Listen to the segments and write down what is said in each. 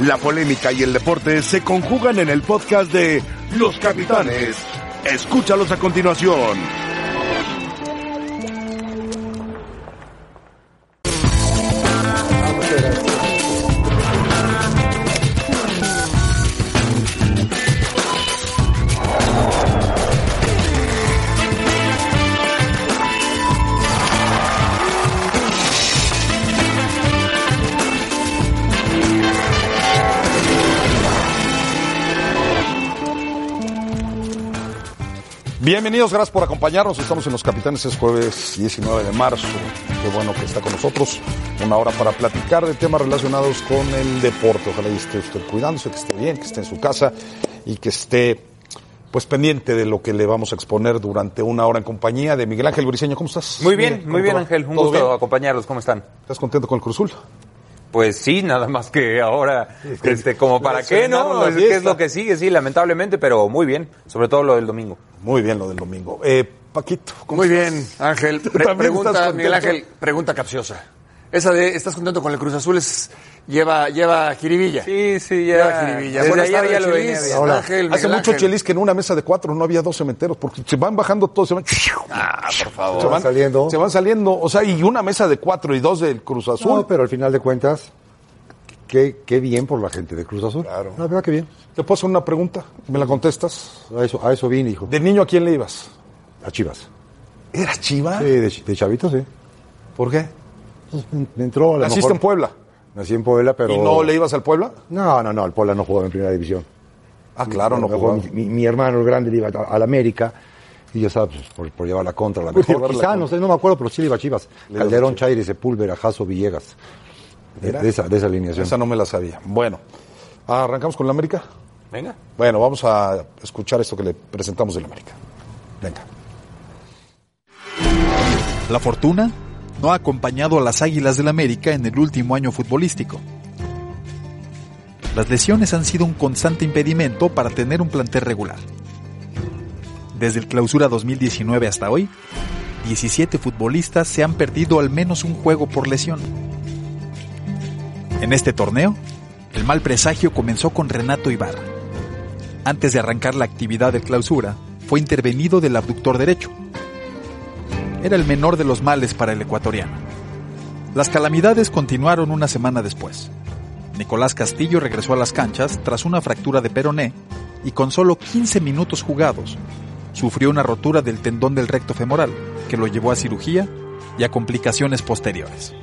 La polémica y el deporte se conjugan en el podcast de Los Capitanes. Escúchalos a continuación. Bienvenidos, gracias por acompañarnos. Estamos en Los Capitanes, es jueves 19 de marzo. Qué bueno que está con nosotros. Una hora para platicar de temas relacionados con el deporte. Ojalá y esté usted cuidándose, que esté bien, que esté en su casa y que esté pues pendiente de lo que le vamos a exponer durante una hora en compañía de Miguel Ángel Briceño. ¿Cómo estás? Muy bien, ¿cómo muy bien va? Ángel, un ¿Todo gusto bien? acompañarlos, ¿cómo están? ¿Estás contento con el Cruzul? Pues sí, nada más que ahora, este, como para qué, ¿no? Es, ¿Qué es lo que sigue? Sí, lamentablemente, pero muy bien, sobre todo lo del domingo. Muy bien lo del domingo. Eh, Paquito, ¿cómo Muy estás? bien, Ángel. Pre- ¿También pregunta? Miguel Ángel, pregunta capciosa. Esa de, ¿estás contento con el Cruz Azul? Es, lleva, lleva jiribilla. Sí, sí, Lleva ya. jiribilla. Desde Buenas ayer tardes, ya lo venía. Ángel, Hace mucho Ángel. chelis que en una mesa de cuatro no había dos cementeros, porque se van bajando todos, se van, Ah, por favor. se van saliendo. Se van saliendo, o sea, y una mesa de cuatro y dos del Cruz Azul. No, pero al final de cuentas, qué, qué bien por la gente de Cruz Azul. Claro. La verdad que bien. ¿Te puedo hacer una pregunta? ¿Me la contestas? A eso, a eso vine, hijo. ¿De niño a quién le ibas? A Chivas. ¿Era Chiva? Sí, de, de chavito, sí. ¿Por qué? Pues, me entró a lo ¿Naciste mejor- en Puebla? Nací en Puebla, pero... ¿Y no le ibas al Puebla? No, no, no, el Puebla no jugaba en primera división. Ah, claro, no jugaba. Mi, mi hermano, el grande, le iba a- al América. Y ya sabes, pues, por, por llevar la contra, la mejor. la Quizá, contra. no sé, no me acuerdo, pero sí le iba a Chivas. Le Calderón, Chivas. Chaire, Sepúlveda, Jaso, Villegas. De, de esa, de esa alineación. Esa no me la sabía. Bueno, ¿arrancamos con la América? Venga. Bueno, vamos a escuchar esto que le presentamos del América. Venga. La fortuna no ha acompañado a las Águilas del América en el último año futbolístico. Las lesiones han sido un constante impedimento para tener un plantel regular. Desde el clausura 2019 hasta hoy, 17 futbolistas se han perdido al menos un juego por lesión. En este torneo, el mal presagio comenzó con Renato Ibarra. Antes de arrancar la actividad de clausura, fue intervenido del abductor derecho, era el menor de los males para el ecuatoriano. Las calamidades continuaron una semana después. Nicolás Castillo regresó a las canchas tras una fractura de peroné y con solo 15 minutos jugados sufrió una rotura del tendón del recto femoral que lo llevó a cirugía y a complicaciones posteriores.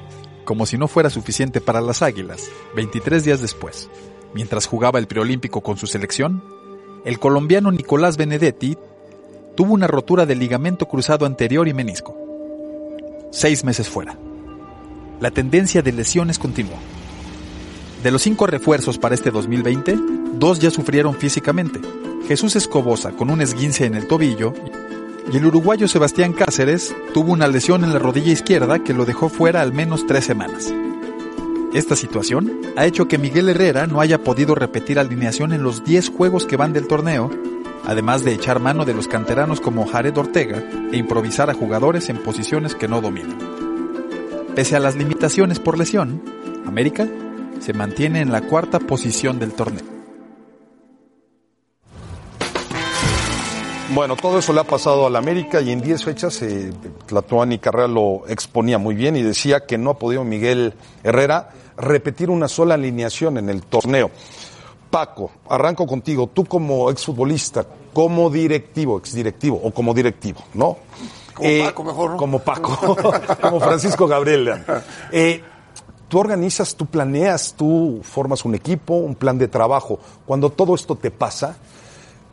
Como si no fuera suficiente para las Águilas, 23 días después, mientras jugaba el preolímpico con su selección, el colombiano Nicolás Benedetti tuvo una rotura del ligamento cruzado anterior y menisco. Seis meses fuera. La tendencia de lesiones continuó. De los cinco refuerzos para este 2020, dos ya sufrieron físicamente. Jesús Escobosa con un esguince en el tobillo y el uruguayo Sebastián Cáceres tuvo una lesión en la rodilla izquierda que lo dejó fuera al menos tres semanas. Esta situación ha hecho que Miguel Herrera no haya podido repetir alineación en los 10 juegos que van del torneo además de echar mano de los canteranos como Jared Ortega e improvisar a jugadores en posiciones que no dominan. Pese a las limitaciones por lesión, América se mantiene en la cuarta posición del torneo. Bueno, todo eso le ha pasado al América y en 10 fechas eh, Carrera lo exponía muy bien y decía que no ha podido Miguel Herrera repetir una sola alineación en el torneo. Paco, arranco contigo, tú como exfutbolista, como directivo, exdirectivo o como directivo, ¿no? Como Paco, mejor, ¿no? Como Paco, como Francisco Gabriel. Eh, tú organizas, tú planeas, tú formas un equipo, un plan de trabajo. Cuando todo esto te pasa,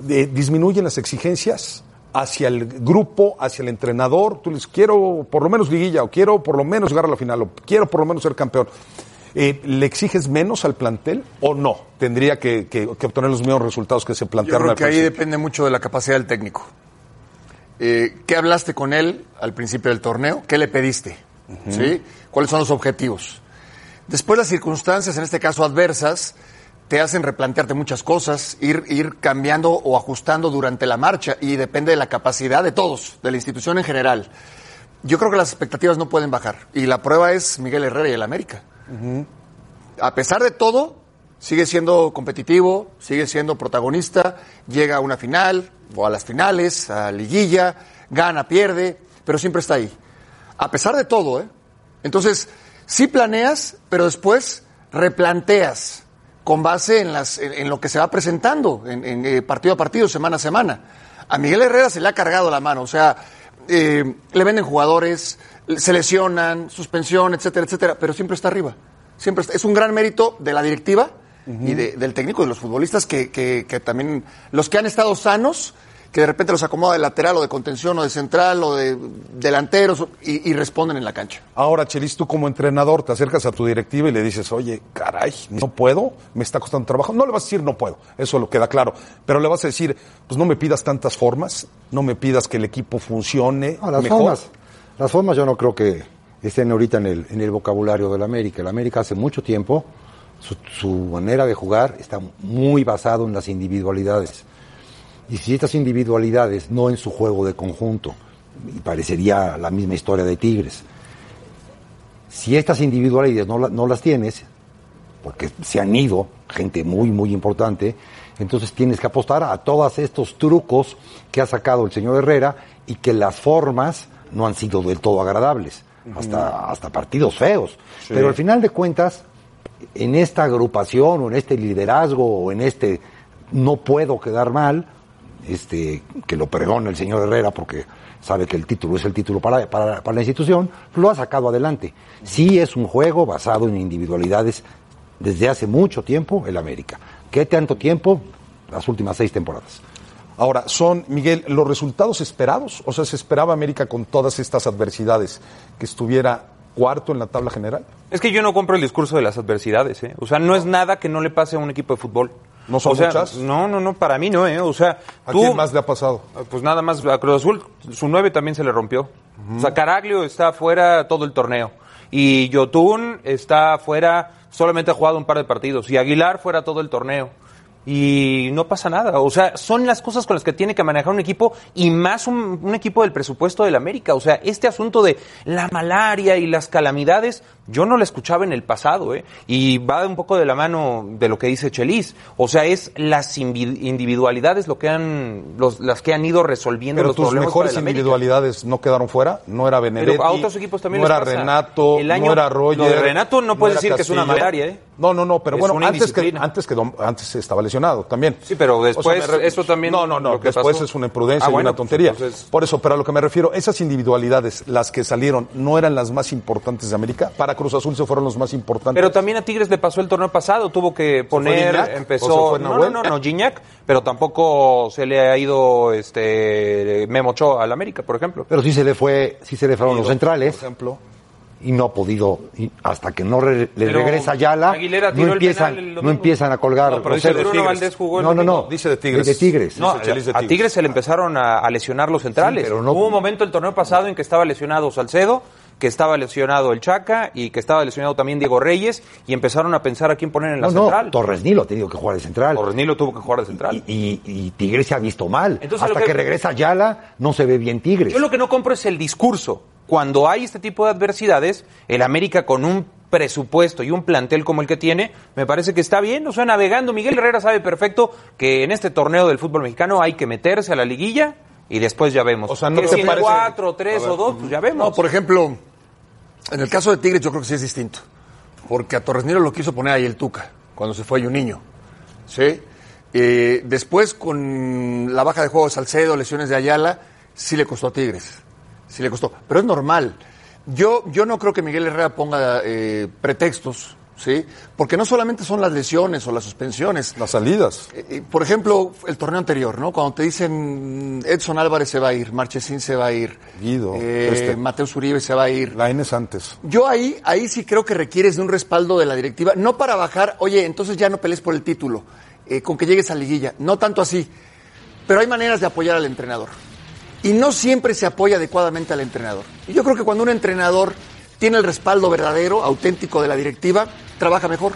eh, disminuyen las exigencias hacia el grupo, hacia el entrenador. Tú les quiero por lo menos liguilla, o quiero por lo menos llegar a la final, o quiero por lo menos ser campeón. Eh, ¿Le exiges menos al plantel o no? Tendría que, que- que obtener los mismos resultados que se Yo plantearon creo al que ahí depende mucho de la capacidad del técnico. Eh, ¿Qué hablaste con él al principio del torneo? ¿Qué le pediste? ¿Sí? ¿Cuáles son los objetivos? Después las circunstancias, en este caso adversas, te hacen replantearte muchas cosas, ir, ir cambiando o ajustando durante la marcha y depende de la capacidad de todos, de la institución en general. Yo creo que las expectativas no pueden bajar y la prueba es Miguel Herrera y el América. A pesar de todo, Sigue siendo competitivo, sigue siendo protagonista, llega a una final o a las finales, a liguilla, gana, pierde, pero siempre está ahí. A pesar de todo, ¿eh? Entonces, sí planeas, pero después replanteas con base en, las, en, lo que se va presentando, en, en, eh, partido a partido, semana a semana. A Miguel Herrera se le ha cargado la mano, o sea, eh, le venden jugadores, se lesionan, suspensión, etcétera, etcétera, pero siempre está arriba. Siempre está- es un gran mérito de la directiva y de- del técnico, de los futbolistas que, que- que también, los que han estado sanos, que de repente los acomoda de lateral o de contención o de central o de delanteros y, y responden en la cancha. Ahora, Chelis, tú como entrenador te acercas a tu directiva y le dices, oye, caray, no puedo, me está costando trabajo. No le vas a decir no puedo, eso lo queda claro. Pero le vas a decir, pues no me pidas tantas formas, no me pidas que el equipo funcione No, las mejor. formas, las formas yo no creo que estén ahorita en el, en el vocabulario del América. El América hace mucho tiempo, su, su manera de jugar está muy basado en las individualidades. Y si estas individualidades no en su juego de conjunto, y parecería la misma historia de Tigres, si estas individualidades no, la- no las tienes, porque se han ido gente muy, muy importante, entonces tienes que apostar a todos estos trucos que ha sacado el señor Herrera y que las formas no han sido del todo agradables, hasta, hasta partidos feos. Pero al final de cuentas, en esta agrupación o en este liderazgo o en este no puedo quedar mal, este, que lo perdone el señor Herrera porque sabe que el título es el título para, para, para la institución, lo ha sacado adelante. Sí es un juego basado en individualidades desde hace mucho tiempo el América. ¿Qué tanto tiempo? Las últimas seis temporadas. Ahora, son, Miguel, los resultados esperados. O sea, se esperaba América con todas estas adversidades que estuviera cuarto en la tabla general. Es que yo no compro el discurso de las adversidades, ¿eh? O sea, no es nada que no le pase a un equipo de fútbol. ¿No son o sea, muchas? No, no, no, para mí no, ¿eh? O sea, ¿A tú... quién más le ha pasado? Pues nada más, a Cruz Azul, su nueve también se le rompió. O sea, Caraglio está fuera todo el torneo. Y Yotun está fuera, solamente ha jugado un par de partidos. Y Aguilar fuera todo el torneo. Y no pasa nada. O sea, son las cosas con las que tiene que manejar un equipo y más un, un equipo del presupuesto del América. O sea, este asunto de la malaria y las calamidades, yo no lo escuchaba en el pasado, ¿eh? Y va un poco de la mano de lo que dice Chelis. O sea, es las individualidades lo que han, los, las que han ido resolviendo Pero los tus problemas mejores para el América. individualidades no quedaron fuera. No era Benedetti. Pero a otros equipos también No les era pasa. Renato. El año- no era Roger. lo de Renato no puedes decir que es una malaria, ¿eh? No, no, no. Pero Es bueno, antes que, antes, quedó, antes estaba lesionado también. Sí, pero después, eso también No, no, no. lo que Después pasó. es una imprudencia Ah, y bueno, una tontería. pues entonces- Por eso, pero a lo que me refiero, esas individualidades, las que salieron, ¿no eran las más importantes de América? Para Cruz Azul se fueron los más importantes. Pero también a Tigres le pasó el torneo pasado, tuvo que poner, empezó, se fue no, no, no, no, Gignac, pero tampoco se le ha ido este Memo Ochoa al América, por ejemplo. Pero sí se le fue, sí se le fueron los centrales Por ejemplo. Y no ha podido, y hasta que no re- le Pero regresa Ayala, Aguilera no empiezan, no empiezan a colgar. No, pero dice. Bruno Valdés jugó el No, no, no. Dice de Tigres. De Tigres. No, Dice Chelis de a Tigres. Tigres se le empezaron a, a lesionar los centrales. Sí, pero no- Hubo un momento el torneo pasado en que estaba lesionado Salcedo, que estaba lesionado el Chaca y que estaba lesionado también Diego Reyes y empezaron a pensar a quién poner en la No, no, central. Torres Nilo ha tenido que jugar de central. Torres Nilo tuvo que jugar de central. Y, y, y Tigres se ha visto mal. Entonces, Hasta que... que- regresa Ayala, no se ve bien Tigres. Yo lo que no compro es el discurso. Cuando hay este tipo de adversidades, el América con un presupuesto y un plantel como el que tiene, me parece que está bien, o sea, navegando. Miguel Herrera sabe perfecto que en este torneo del fútbol mexicano hay que meterse a la liguilla y después ya vemos. O sea, ¿no que te si en parece- cuatro, tres o dos, pues ya vemos. No, por ejemplo, en el caso de Tigres yo creo que sí es distinto. Porque a Torres Nilo lo quiso poner ahí el Tuca, cuando se fue niño. ¿Sí? Eh, después, con la baja de juego de Salcedo, lesiones de Ayala, sí le costó a Tigres. Sí le costó. Pero es normal. Yo, yo no creo que Miguel Herrera ponga eh, pretextos, ¿sí? Porque no solamente son las lesiones o las suspensiones. Las salidas. Eh, eh, por ejemplo, el torneo anterior, ¿no? Cuando te dicen Edson Álvarez se va a ir, Marchesín se va a ir, Guido, eh, este. Mateus Uribe se va a ir. La N es antes. Yo ahí, ahí sí creo que requieres de un respaldo de la directiva, no para bajar, oye, entonces ya no pelees por el título, eh, con que llegues a liguilla, no tanto así, pero hay maneras de apoyar al entrenador. Y no siempre se apoya adecuadamente al entrenador. Y yo creo que cuando un entrenador tiene el respaldo verdadero, auténtico de la directiva, trabaja mejor.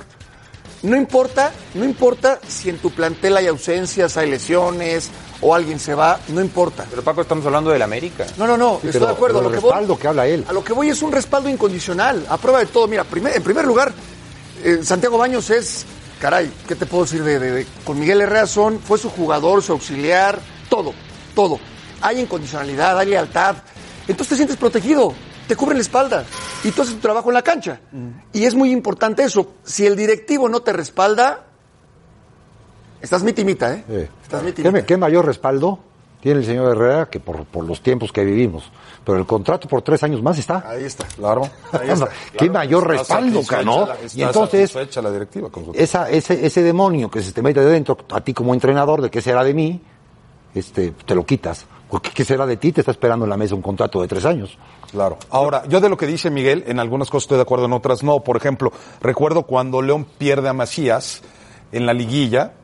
No importa, no importa si en tu plantel hay ausencias, hay lesiones o alguien se va, no importa. Pero Paco, estamos hablando del América. No, no, no, Sí, estoy pero- de acuerdo. pero a lo el que voy- respaldo que habla él. A lo que voy es un respaldo incondicional, a prueba de todo. Mira, primer- en primer lugar, eh, Santiago Baños es caray, ¿qué te puedo decir de, de- de- con Miguel Herrera son, fue su jugador, su auxiliar, todo, todo. Hay incondicionalidad, hay lealtad. Entonces te sientes protegido, te cubren la espalda y tú haces tu trabajo en la cancha. Y es muy importante eso. Si el directivo no te respalda, estás mitimita, ¿eh? Sí. Estás ¿Qué, mitimita. me- qué mayor respaldo tiene el señor Herrera que por, por los tiempos que vivimos? Pero el contrato por tres años más está. Ahí está. Claro. ¿Qué mayor Está respaldo, ¿no? está Y entonces, la directiva con su- esa, ese, ese demonio que se te mete de dentro, a ti como entrenador, de qué será de mí, este, te lo quitas. Porque qué será de ti, te está esperando en la mesa un contrato de tres años. Claro. Ahora, yo de lo que dice Miguel, en algunas cosas estoy de acuerdo, en otras no. Por ejemplo, recuerdo cuando León pierde a Macías en la liguilla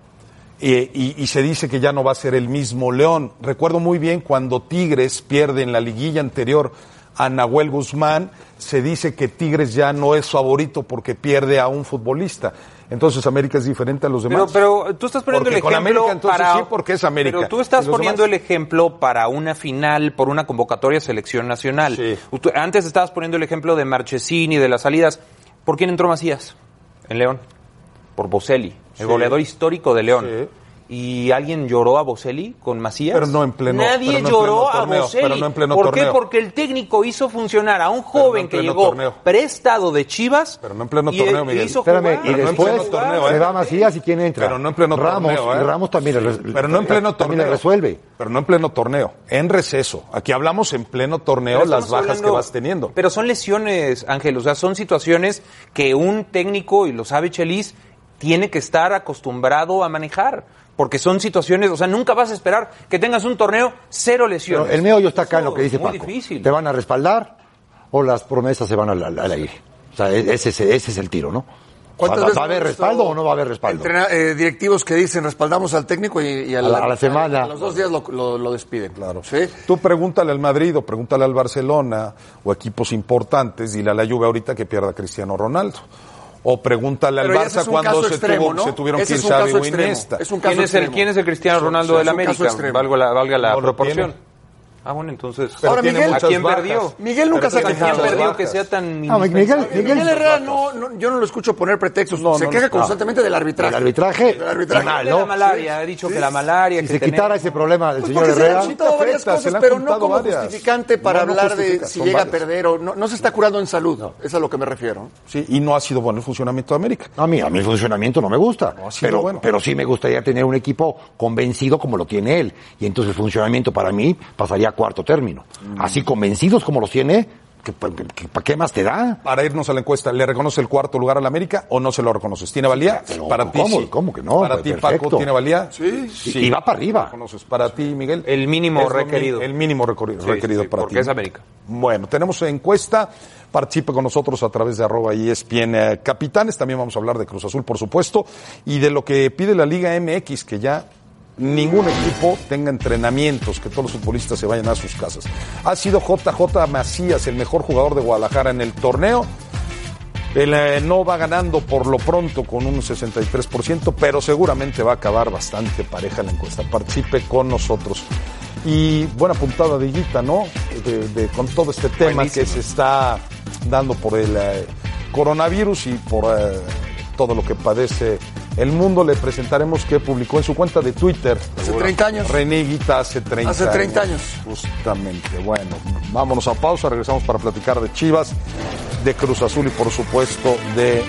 eh, y se dice que ya no va a ser el mismo León. Recuerdo muy bien cuando Tigres pierde en la liguilla anterior a Nahuel Guzmán, se dice que Tigres ya no es favorito porque pierde a un futbolista. Entonces América es diferente a los demás. pero tú estás poniendo Porque el ejemplo América, entonces, para sí, porque es América. Pero tú estás ¿Y los poniendo demás? el ejemplo para una final por una convocatoria a selección nacional. Sí. Antes estabas poniendo el ejemplo de Marchesini de las salidas. ¿Por quién entró Macías en León? Por Boselli, el Sí. goleador histórico de León. Sí. ¿Y alguien lloró a Boselli con Macías? Pero no en pleno- Nadie pero no en lloró pleno a torneo, Boselli. pero no en pleno ¿Por torneo. qué? Porque el técnico hizo funcionar a un no joven en que llegó torneo. prestado de Chivas. Pero no en pleno y- torneo, y Miguel. hizo Espérame, jugar. y no después torneo, se ¿eh? va Macías y quién entra. Pero no en pleno Ramos, torneo, ¿eh? Ramos también le res- Pero no en pleno también torneo. le resuelve. Pero no en pleno torneo. En receso. Aquí hablamos en pleno torneo Pero las bajas hablando- que vas teniendo. Pero son lesiones, Ángel, o sea, son situaciones que un técnico, y lo sabe Chelis, tiene que estar acostumbrado a manejar. Porque son situaciones, o sea, nunca vas a esperar que tengas un torneo cero Pero lesiones. el meollo está acá en lo que dice Paco. difícil. ¿Te van a respaldar o las promesas se van al, al- al aire? O sea, e- ese, es- ese es el tiro, ¿no? ¿Cuántas ¿Va, veces va a haber respaldo o no va a haber respaldo? entrena- eh, directivos que dicen respaldamos al técnico y, y A la- a la semana. A, los dos días lo, lo- lo despiden. Claro. ¿Sí? Tú pregúntale al Madrid o pregúntale al Barcelona o equipos importantes, dile a la Juve ahorita que pierda Cristiano Ronaldo. O pregúntale al Pero Barça es cuando se, extremo, tuvo- ¿no? se tuvieron que ir Xavi o extremo. Iniesta. Es un caso ¿Quién es, el, extremo. ¿Quién es el Cristiano Ronaldo un caso América? Valga la, valga la No proporción. Ah, bueno, entonces. Ahora, tiene Miguel- muchas ¿A quién bajas. perdió? Miguel nunca se ha Pero ¿A quién quejado. perdió bajas. que sea tan No, Miguel? Miguel, Miguel Herrera no, no- yo no lo escucho poner pretextos. No, se no, queja no. constantemente del arbitraje. El arbitraje, Del arbitraje. mal, De ¿no? la malaria, ha dicho que la malaria. Si que se tenemos- quitara ese problema del Pues señor porque se le Herrera, han varias se cosas, le han pero no como varias. justificante para No, no hablar de si llega a perder o no, no se está curando en salud. Eso es a lo que me refiero. Sí, y no ha sido bueno el funcionamiento de América. a mí, a mí el funcionamiento no me gusta, No, ha sido pero, bueno. pero sí me gustaría tener un equipo convencido como lo tiene él. Y entonces el funcionamiento para mí pasaría a cuarto término. Mm. Así convencidos como los tiene, ¿qué, qué- qué más te da? Para irnos a la encuesta, ¿le reconoce el cuarto lugar al América o no se lo reconoces? ¿Tiene valía? Pero, para ti ¿cómo? sí. ¿Cómo que no? Para Pues, ti, perfecto. Paco, ¿tiene valía? Sí. Y- y va para arriba. ¿Lo reconoces? Para ti, Miguel. El mínimo requerido. El mínimo Sí, requerido sí, sí, para porque ti. es América. Bueno, tenemos encuesta. Participe con nosotros a través de arroba ESPN eh, Capitanes. También vamos a hablar de Cruz Azul, por supuesto, y de lo que pide la Liga MX, que ya ningún equipo tenga entrenamientos, que todos los futbolistas se vayan a sus casas. Ha sido JJ Macías el mejor jugador de Guadalajara en el torneo. El eh, no va ganando por lo pronto con un 63%, pero seguramente va a acabar bastante pareja la encuesta. Participe con nosotros. Y buena puntada de Higuita, ¿no? De- de- con todo este tema que se está dando por el eh, coronavirus y por eh, todo lo que padece el mundo. Le presentaremos que publicó en su cuenta de Twitter. Hace 30 años. René Higuita hace 30 Hace 30 años. Justamente. Bueno, vámonos a pausa, regresamos para platicar de Chivas, de Cruz Azul y por supuesto de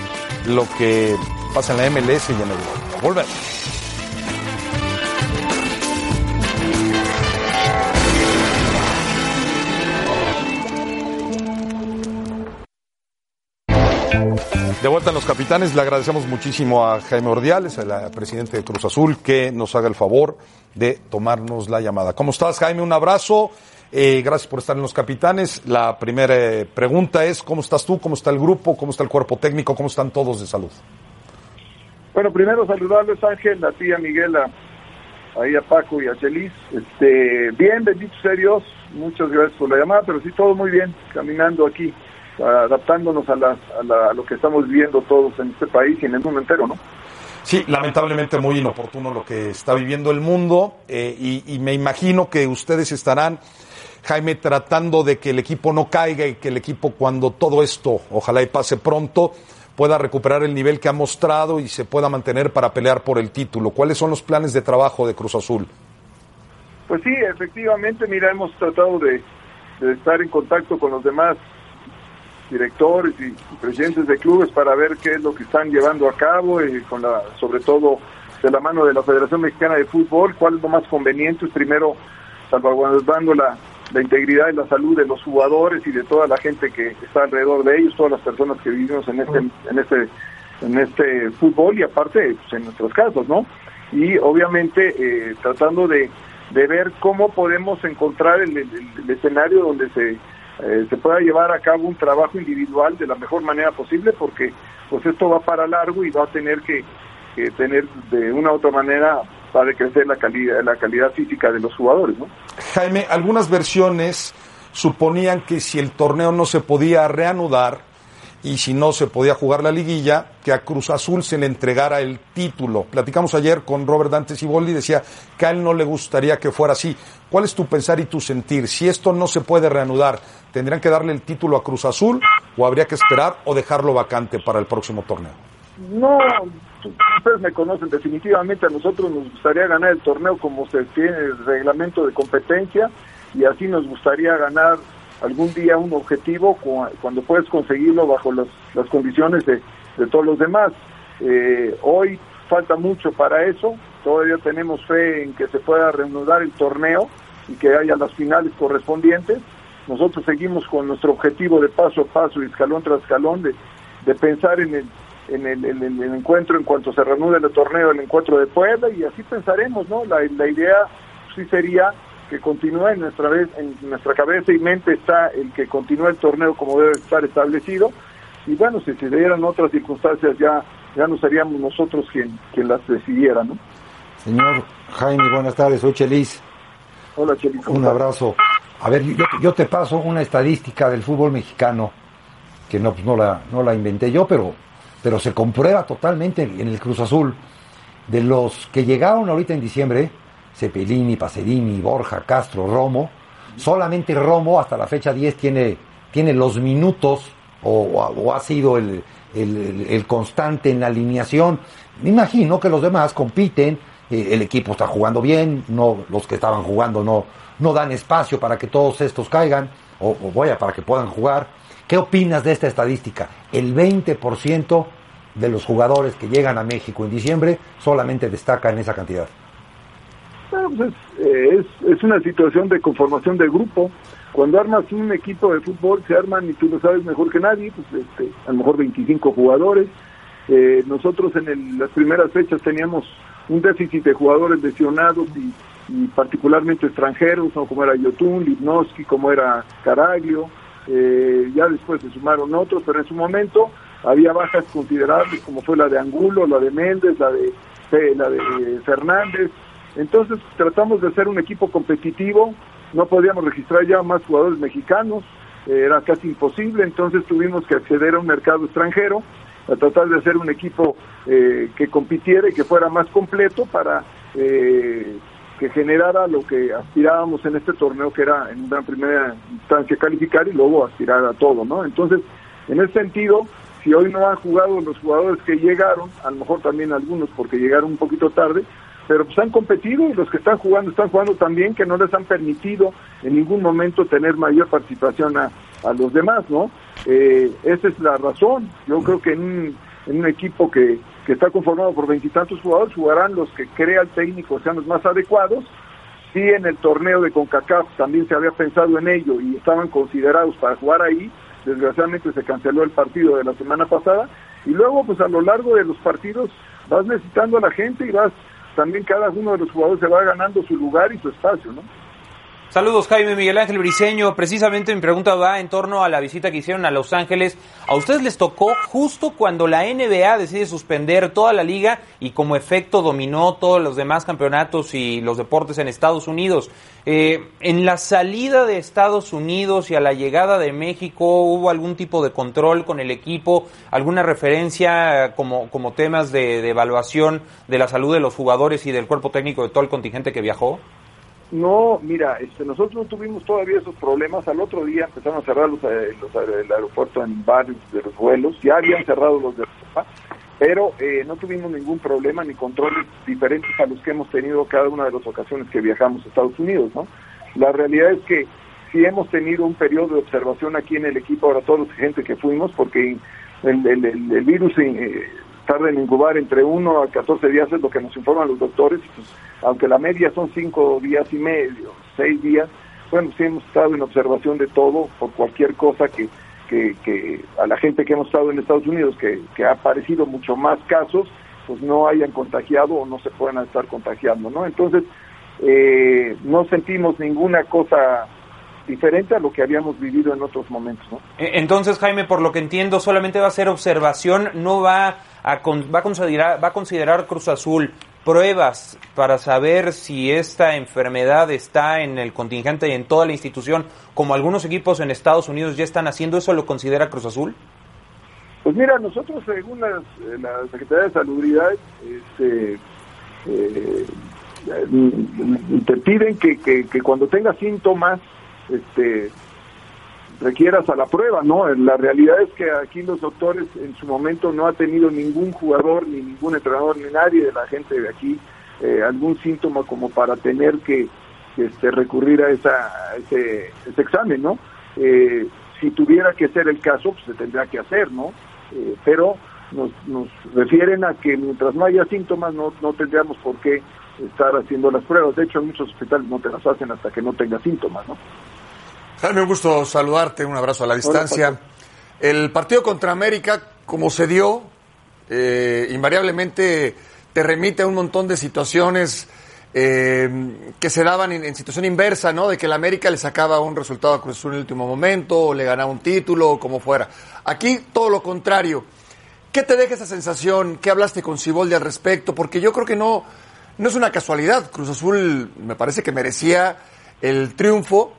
lo que pasa en la MLS y en Europa. Volvemos. De vuelta en los capitanes, le agradecemos muchísimo a Jaime Ordiales, el presidente de Cruz Azul, que nos haga el favor de tomarnos la llamada. ¿Cómo estás, Jaime? Un abrazo. Eh, gracias por estar en los capitanes. La primera eh, pregunta es, ¿cómo estás tú? ¿Cómo está el grupo? ¿Cómo está el cuerpo técnico? ¿Cómo están todos de salud? Bueno, primero saludarles Ángel, a ti, a Miguel, a, ahí a Paco y a Chelis. Este, bien, bendito sea Dios, muchas gracias por la llamada, pero sí todo muy bien, caminando aquí, adaptándonos a, las- a, la- a lo que estamos viviendo todos en este país y en el mundo entero, ¿no? Sí, lamentablemente muy inoportuno lo que está viviendo el mundo eh, y, y me imagino que ustedes estarán, Jaime, tratando de que el equipo no caiga y que el equipo cuando todo esto, ojalá y pase pronto, pueda recuperar el nivel que ha mostrado y se pueda mantener para pelear por el título. ¿Cuáles son los planes de trabajo de Cruz Azul? Pues sí, efectivamente, mira, hemos tratado de, de estar en contacto con los demás directores y presidentes de clubes para ver qué es lo que están llevando a cabo y con la, sobre todo de la mano de la Federación Mexicana de Fútbol, cuál es lo más conveniente, primero salvaguardando la, integridad y la salud de los jugadores y de toda la gente que está alrededor de ellos, todas las personas que vivimos en este, en este, en este fútbol y aparte pues, en nuestros casos, ¿no? Y obviamente eh, tratando de, de ver cómo podemos encontrar el escenario donde se eh, se pueda llevar a cabo un trabajo individual de la mejor manera posible porque pues esto va para largo y va a tener que, que tener de una u otra manera para crecer la calidad la calidad física de los jugadores ¿no? Jaime algunas versiones suponían que si el torneo no se podía reanudar y si no se podía jugar la liguilla, que a Cruz Azul se le entregara el título. Platicamos ayer con Robert Dante Ciboldi y decía que a él no le gustaría que fuera así. ¿Cuál es tu pensar y tu sentir? Si esto no se puede reanudar, ¿tendrían que darle el título a Cruz Azul o habría que esperar o dejarlo vacante para el próximo torneo? No, ustedes me conocen definitivamente, a nosotros nos gustaría ganar el torneo como se tiene el reglamento de competencia y así nos gustaría ganar algún día un objetivo cuando puedes conseguirlo bajo los, las condiciones de, de, todos los demás. Eh, hoy falta mucho para eso, todavía tenemos fe en que se pueda reanudar el torneo y que haya las finales correspondientes. Nosotros seguimos con nuestro objetivo de paso a paso y escalón tras escalón de, de pensar en el, en el, en el, encuentro en cuanto se reanude el torneo, el encuentro de Puebla y así pensaremos, ¿no? La, la idea sí sería que continúe en nuestra vez en nuestra cabeza y mente está el que continúe el torneo como debe estar establecido. Y bueno si se dieran otras circunstancias ya ya no seríamos nosotros quien quien las decidiera no señor Jaime buenas tardes. Soy Chelis. Hola Chelis un abrazo. A ver yo, yo te paso una estadística del fútbol mexicano que no pues no la no la inventé yo pero pero se comprueba totalmente en el Cruz Azul. De los que llegaron ahorita en diciembre Cepelini, Pacerini, Borja, Castro, Romo. Solamente Romo hasta la fecha 10 tiene, tiene los minutos o, ha sido el, el, constante en la alineación. Me imagino que los demás compiten, eh, el equipo está jugando bien, no, los que estaban jugando no, no dan espacio para que todos estos caigan, o, o vaya, para que puedan jugar. ¿Qué opinas de esta estadística? El 20% de los jugadores que llegan a México en diciembre solamente destacan esa cantidad. Bueno, pues es, es, es, una situación de conformación de grupo. Cuando armas un equipo de fútbol, se arman, y tú lo sabes mejor que nadie, pues este, a lo mejor 25 jugadores. Eh, nosotros en las primeras fechas teníamos un déficit de jugadores lesionados y, particularmente extranjeros, como era Yotun, Lipnowski, como era Caraglio. Eh, ya después se sumaron otros, pero en su momento había bajas considerables, como fue la de Angulo, la de Méndez, la de, la de Fernández, entonces tratamos de hacer un equipo competitivo, no podíamos registrar ya más jugadores mexicanos, eh, era casi imposible, entonces tuvimos que acceder a un mercado extranjero, a tratar de hacer un equipo eh, que compitiera y que fuera más completo para eh, que generara lo que aspirábamos en este torneo, que era en una primera instancia calificar y luego aspirar a todo, ¿no? Entonces, en ese sentido, si hoy no han jugado los jugadores que llegaron, a lo mejor también algunos porque llegaron un poquito tarde, pero pues han competido y los que están jugando están jugando también que no les han permitido en ningún momento tener mayor participación a, a los demás, ¿no? Eh, esa es la razón. Yo creo que en un, en un equipo que, que está conformado por veintitantos jugadores jugarán los que crea el técnico sean los más adecuados. Sí, en el torneo de CONCACAF también se había pensado en ello y estaban considerados para jugar ahí. Desgraciadamente se canceló el partido de la semana pasada y luego pues a lo largo de los partidos vas necesitando a la gente y vas también cada uno de los jugadores se va ganando su lugar y su espacio, ¿no? Saludos Jaime Miguel Ángel Briseño. Precisamente mi pregunta va en torno a la visita que hicieron a Los Ángeles. ¿A ustedes les tocó justo cuando la NBA decide suspender toda la liga y como efecto dominó todos los demás campeonatos y los deportes en Estados Unidos? Eh, en la salida de Estados Unidos y a la llegada de México, ¿hubo algún tipo de control con el equipo? ¿Alguna referencia como, como temas de, de evaluación de la salud de los jugadores y del cuerpo técnico de todo el contingente que viajó? No, mira, este, nosotros no tuvimos todavía esos problemas. Al otro día empezaron a cerrar los, eh, los el aeropuerto en varios de los vuelos. Ya habían cerrado los de Europa, pero eh, no tuvimos ningún problema ni controles diferentes a los que hemos tenido cada una de las ocasiones que viajamos a Estados Unidos, ¿no? La realidad es que sí hemos tenido un periodo de observación aquí en el equipo, ahora todos los gente que fuimos, porque el, el, el, virus eh, tarda en incubar entre 1 a 14 días, es lo que nos informan los doctores, pues, aunque la media son 5 días y medio, 6 días, bueno, sí hemos estado en observación de todo por cualquier cosa que, que, que a la gente que hemos estado en Estados Unidos, que, que ha aparecido mucho más casos, pues no hayan contagiado o no se puedan estar contagiando, ¿no? Entonces, eh, no sentimos ninguna cosa diferente a lo que habíamos vivido en otros momentos. ¿no? E, entonces, Jaime, por lo que entiendo, solamente va a ser observación, no va a, va a, considerar, va a considerar Cruz Azul pruebas para saber si esta enfermedad está en el contingente y en toda la institución, como algunos equipos en Estados Unidos ya están haciendo, ¿eso lo considera Cruz Azul? Pues mira, nosotros según las, eh, la Secretaría de Salubridad, este, eh, te piden que, que, que cuando tengas síntomas este, requieras a la prueba, ¿no? La realidad es que aquí los doctores en su momento no ha tenido ningún jugador, ni ningún entrenador, ni nadie de la gente de aquí eh, algún síntoma como para tener que este, recurrir a, esa, ese, examen, ¿no? Eh, si tuviera que ser el caso, pues se tendría que hacer, ¿no? Eh, pero nos, nos refieren a que mientras no haya síntomas no, no tendríamos por qué estar haciendo las pruebas. De hecho, en muchos hospitales no te las hacen hasta que no tenga síntomas, ¿no? Jaime, un gusto saludarte, un abrazo a la distancia. el partido contra América, como se dio, eh, invariablemente te remite a un montón de situaciones eh, que se daban en, situación inversa, ¿no? De que el América le sacaba un resultado a Cruz Azul en el último momento, o le ganaba un título, o como fuera. Aquí todo lo contrario. ¿Qué te deja esa sensación? ¿Qué hablaste con Ciboldi al respecto? Porque yo creo que no, no es una casualidad. Cruz Azul me parece que merecía el triunfo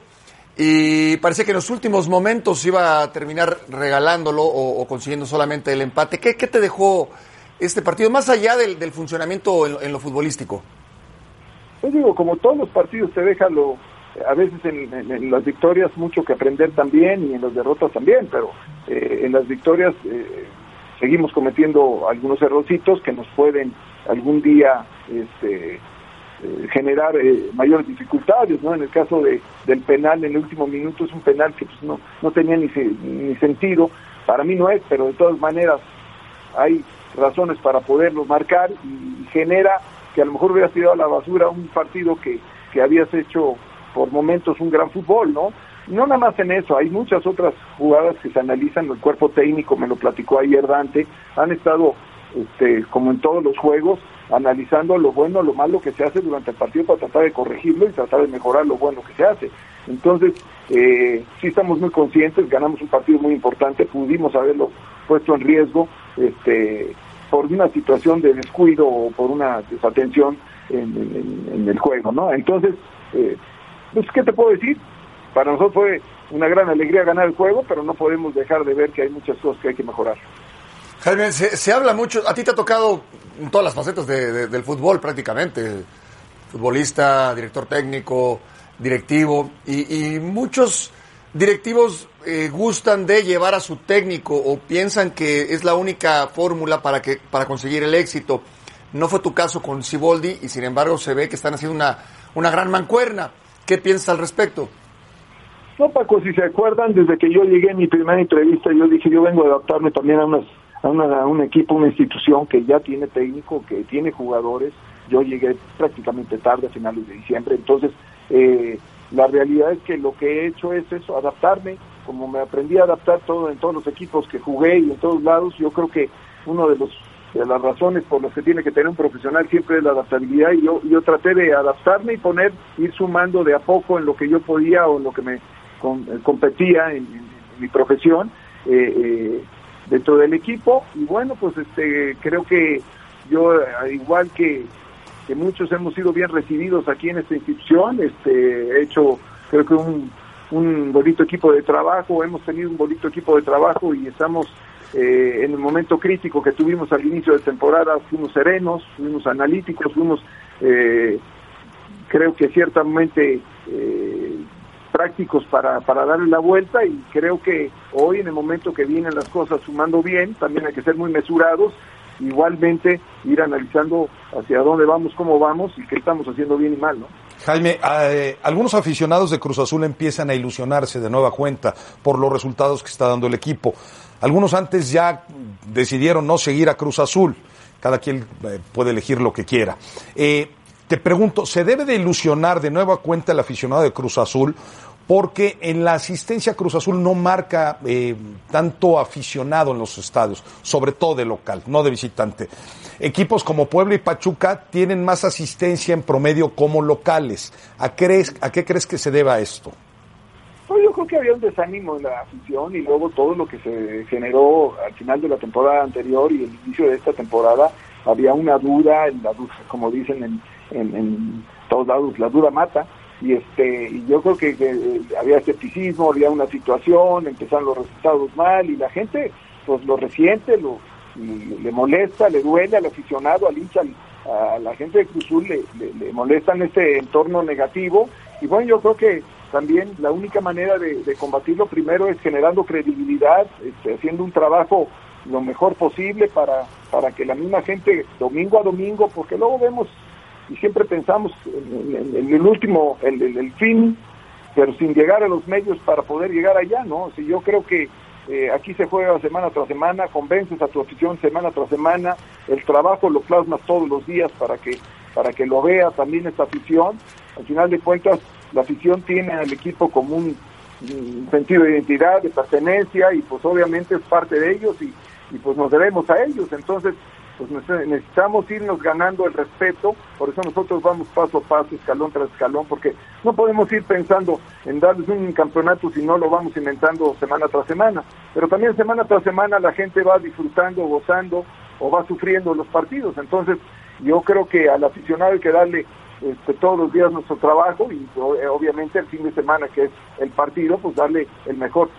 y parece que en los últimos momentos iba a terminar regalándolo o, consiguiendo solamente el empate. ¿Qué, te dejó este partido, más allá del, funcionamiento en, lo futbolístico? Yo digo, como todos los partidos te dejan lo, a veces en, las victorias mucho que aprender también y en las derrotas también, pero eh, en las victorias eh, seguimos cometiendo algunos errorcitos que nos pueden algún día este, eh, generar eh, mayores dificultades, ¿no? En el caso de, del penal en el último minuto es un penal que pues, no, no tenía ni, ni sentido, para mí no es, pero de todas maneras hay razones para poderlo marcar y, genera que a lo mejor hubieras tirado a la basura un partido que, que habías hecho por momentos un gran fútbol, ¿no? No nada más en eso, hay muchas otras jugadas que se analizan, el cuerpo técnico me lo platicó ayer Dante, han estado este, como en todos los juegos, analizando lo bueno, lo malo que se hace durante el partido para tratar de corregirlo y tratar de mejorar lo bueno que se hace. Entonces, eh, sí estamos muy conscientes, ganamos un partido muy importante, pudimos haberlo puesto en riesgo este, por una situación de descuido o por una desatención en, el juego, ¿no? Entonces, eh, pues, ¿qué te puedo decir? Para nosotros fue una gran alegría ganar el juego, pero no podemos dejar de ver que hay muchas cosas que hay que mejorar. Jaime, se, habla mucho, a ti te ha tocado en todas las facetas del fútbol prácticamente, futbolista, director técnico, directivo, y, muchos directivos eh, gustan de llevar a su técnico o piensan que es la única fórmula para, que, para conseguir el éxito. No fue tu caso con Siboldi y sin embargo se ve que están haciendo una, una gran mancuerna. ¿Qué piensas al respecto? No, Paco, si se acuerdan, desde que yo llegué en mi primera entrevista, yo dije, yo vengo a adaptarme también a unas a, un equipo, una institución que ya tiene técnico, que tiene jugadores. Yo llegué prácticamente tarde, a finales de diciembre, entonces eh, la realidad es que lo que he hecho es eso, adaptarme, como me aprendí a adaptar todo en todos los equipos que jugué y en todos lados, yo creo que uno de los las razones por las que tiene que tener un profesional siempre es la adaptabilidad y yo yo traté de adaptarme y poner ir sumando de a poco en lo que yo podía o en lo que me competía en, mi profesión eh, eh, dentro del equipo. Y bueno pues este creo que yo igual que, muchos hemos sido bien recibidos aquí en esta institución este he hecho creo que un, bonito equipo de trabajo hemos tenido un bonito equipo de trabajo y estamos eh, en el momento crítico que tuvimos al inicio de temporada fuimos serenos fuimos analíticos fuimos eh, creo que ciertamente eh, prácticos para, para darle la vuelta y creo que hoy en el momento que vienen las cosas sumando bien, también hay que ser muy mesurados, igualmente ir analizando hacia dónde vamos, cómo vamos y qué estamos haciendo bien y mal, ¿no? Jaime, eh, algunos aficionados de Cruz Azul empiezan a ilusionarse de nueva cuenta por los resultados que está dando el equipo. Algunos antes ya decidieron no seguir a Cruz Azul. Cada quien eh, puede elegir lo que quiera. Eh, te pregunto, ¿se debe de ilusionar de nueva cuenta el aficionado de Cruz Azul? Porque en la asistencia Cruz Azul no marca eh, tanto aficionado en los estadios, sobre todo de local, no de visitante. Equipos como Puebla y Pachuca tienen más asistencia en promedio como locales. ¿A, crees, ¿A qué crees que se deba esto? Pues yo creo que había un desánimo en la afición y luego todo lo que se generó al final de la temporada anterior y el inicio de esta temporada, había una duda, la duda como dicen en, en, todos lados, la duda mata. Y este y yo creo que, había escepticismo, había una situación, empezaron los resultados mal y la gente pues lo resiente, lo le molesta, le duele al aficionado, al hincha, a la gente de Cruzul le, le, le molesta en este entorno negativo. Y bueno, yo creo que también la única manera de, combatirlo primero es generando credibilidad, este, haciendo un trabajo lo mejor posible para, para que la misma gente domingo a domingo, porque luego vemos y siempre pensamos en, el último, el, fin, pero sin llegar a los medios para poder llegar allá, ¿no? Si yo creo que eh, aquí se juega semana tras semana, convences a tu afición semana tras semana, el trabajo lo plasmas todos los días para que para que lo vea también esta afición. Al final de cuentas, la afición tiene al equipo como un, sentido de identidad, de pertenencia y pues obviamente es parte de ellos y, pues nos debemos a ellos. Entonces, pues necesitamos irnos ganando el respeto, por eso nosotros vamos paso a paso, escalón tras escalón, porque no podemos ir pensando en darles un campeonato si no lo vamos inventando semana tras semana, pero también semana tras semana la gente va disfrutando, gozando o va sufriendo los partidos, entonces yo creo que al aficionado hay que darle este, todos los días nuestro trabajo y eh, obviamente el fin de semana que es el partido, pues darle el mejor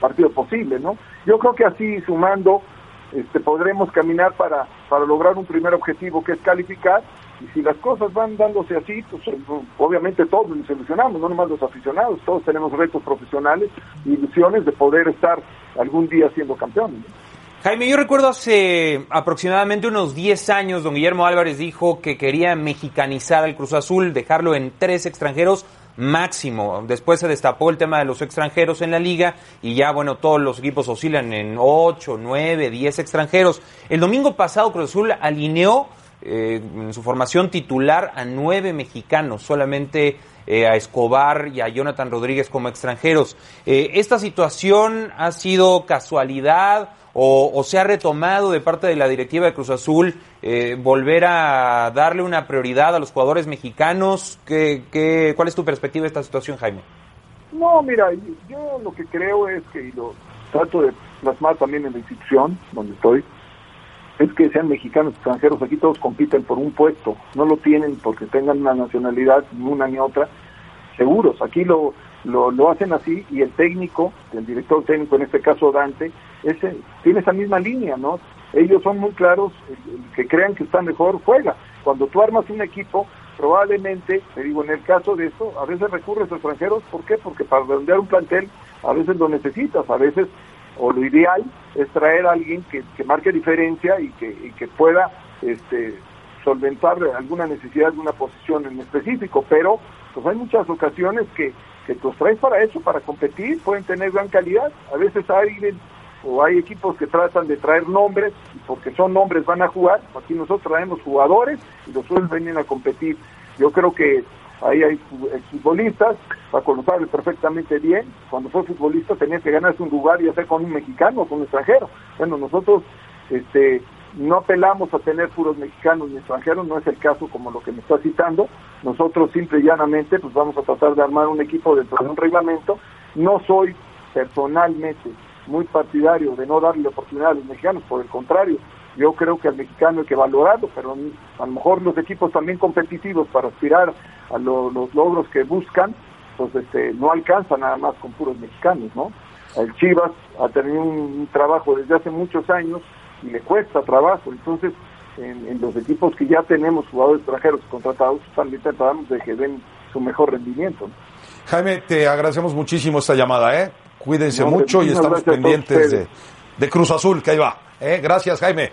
partido posible, ¿no? Yo creo que así sumando este, podremos caminar para, para lograr un primer objetivo que es calificar y si las cosas van dándose así, pues eh, obviamente todos nos ilusionamos, no nomás los aficionados, todos tenemos retos profesionales ilusiones de poder estar algún día siendo campeones. Jaime, yo recuerdo hace aproximadamente unos 10 años, don Guillermo Álvarez dijo que quería mexicanizar al Cruz Azul, dejarlo en tres extranjeros máximo. Después se destapó el tema de los extranjeros en la liga y ya, bueno, todos los equipos oscilan en 8, 9, 10 extranjeros. El domingo pasado Cruz Azul alineó eh, en su formación titular a nueve mexicanos, solamente eh, a Escobar y a Jonathan Rodríguez como extranjeros. Eh, ¿Esta situación ha sido casualidad o, se ha retomado de parte de la directiva de Cruz Azul eh, volver a darle una prioridad a los jugadores mexicanos? ¿Qué, qué, cuál es tu perspectiva de esta situación, Jaime? No, mira, yo lo que creo es que, y lo trato de plasmar también en la institución donde estoy, es que sean mexicanos extranjeros, aquí todos compiten por un puesto, no lo tienen porque tengan una nacionalidad ni una ni otra, seguros, aquí lo, lo, lo hacen así y el técnico, el director técnico, en este caso Dante, ese, tiene esa misma línea, ¿no? Ellos son muy claros, que crean que está mejor, juega. Cuando tú armas un equipo, probablemente, te digo, en el caso de esto, a veces recurres a extranjeros, ¿por qué? Porque para redondear un plantel, a veces lo necesitas, a veces, o lo ideal es traer a alguien que, que marque diferencia y que, pueda este, solventar alguna necesidad de una posición en específico, pero pues hay muchas ocasiones que que los traes para eso, para competir, pueden tener gran calidad. A veces hay o hay equipos que tratan de traer nombres porque son nombres van a jugar. Aquí nosotros traemos jugadores y los suelen venir a competir. Yo creo que ahí hay futbolistas, Paco lo perfectamente bien, cuando fue futbolista tenía que ganarse un lugar y hacer con un mexicano o con un extranjero. Bueno, nosotros este, no apelamos a tener puros mexicanos ni extranjeros, no es el caso como lo que me está citando. Nosotros simple y llanamente pues vamos a tratar de armar un equipo dentro de un reglamento. No soy personalmente muy partidario de no darle oportunidad a los mexicanos, por el contrario, yo creo que al mexicano hay que valorarlo, pero a lo mejor los equipos también competitivos para aspirar a los logros que buscan, pues este, no alcanzan nada más con puros mexicanos, ¿no? El Chivas ha tenido un trabajo desde hace muchos años y le cuesta trabajo. Entonces, en, en los equipos que ya tenemos jugadores extranjeros contratados, también tratamos de que den su mejor rendimiento. Jaime, te agradecemos muchísimo esta llamada, ¿eh? Cuídense No, mucho y estamos pendientes de, Cruz Azul, que ahí va. ¿eh? Gracias, Jaime.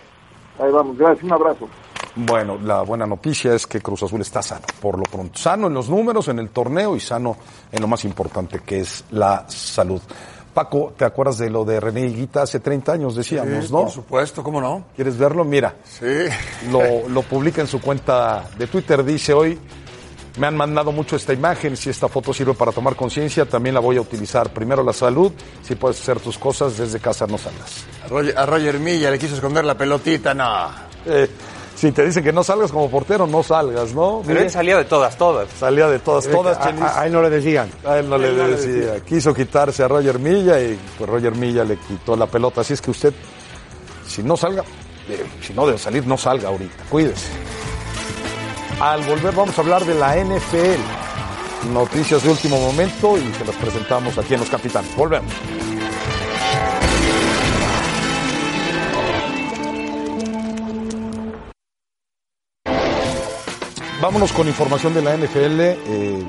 Ahí vamos, gracias, un abrazo. Bueno, la buena noticia es que Cruz Azul está sano, por lo pronto. Sano en los números, en el torneo y sano en lo más importante, que es la salud. Paco, ¿te acuerdas de lo de René Higuita hace 30 años, decíamos, Sí, no? Por supuesto, ¿cómo no? ¿Quieres verlo? Mira, Sí. lo, lo publica en su cuenta de Twitter. Dice hoy, me han mandado mucho esta imagen, si esta foto sirve para tomar conciencia, también la voy a utilizar. Primero la salud, si puedes hacer tus cosas desde casa, no salgas. A Roger, a Roger Milla le quiso esconder la pelotita, no. Eh, si te dicen que no salgas como portero, no salgas, ¿no? Pero él salía de todas, todas. Salía de todas, todas, a, a- a él no le decían. A él no le decía. Quiso quitarse a Roger Milla y pues Roger Milla le quitó la pelota. Así es que usted, si no salga, eh, si no debe salir, no salga ahorita. Cuídese. Al volver vamos a hablar de la NFL. Noticias de último momento y se las presentamos aquí en Los Capitanes. Volvemos. Vámonos con información de la NFL. Eh,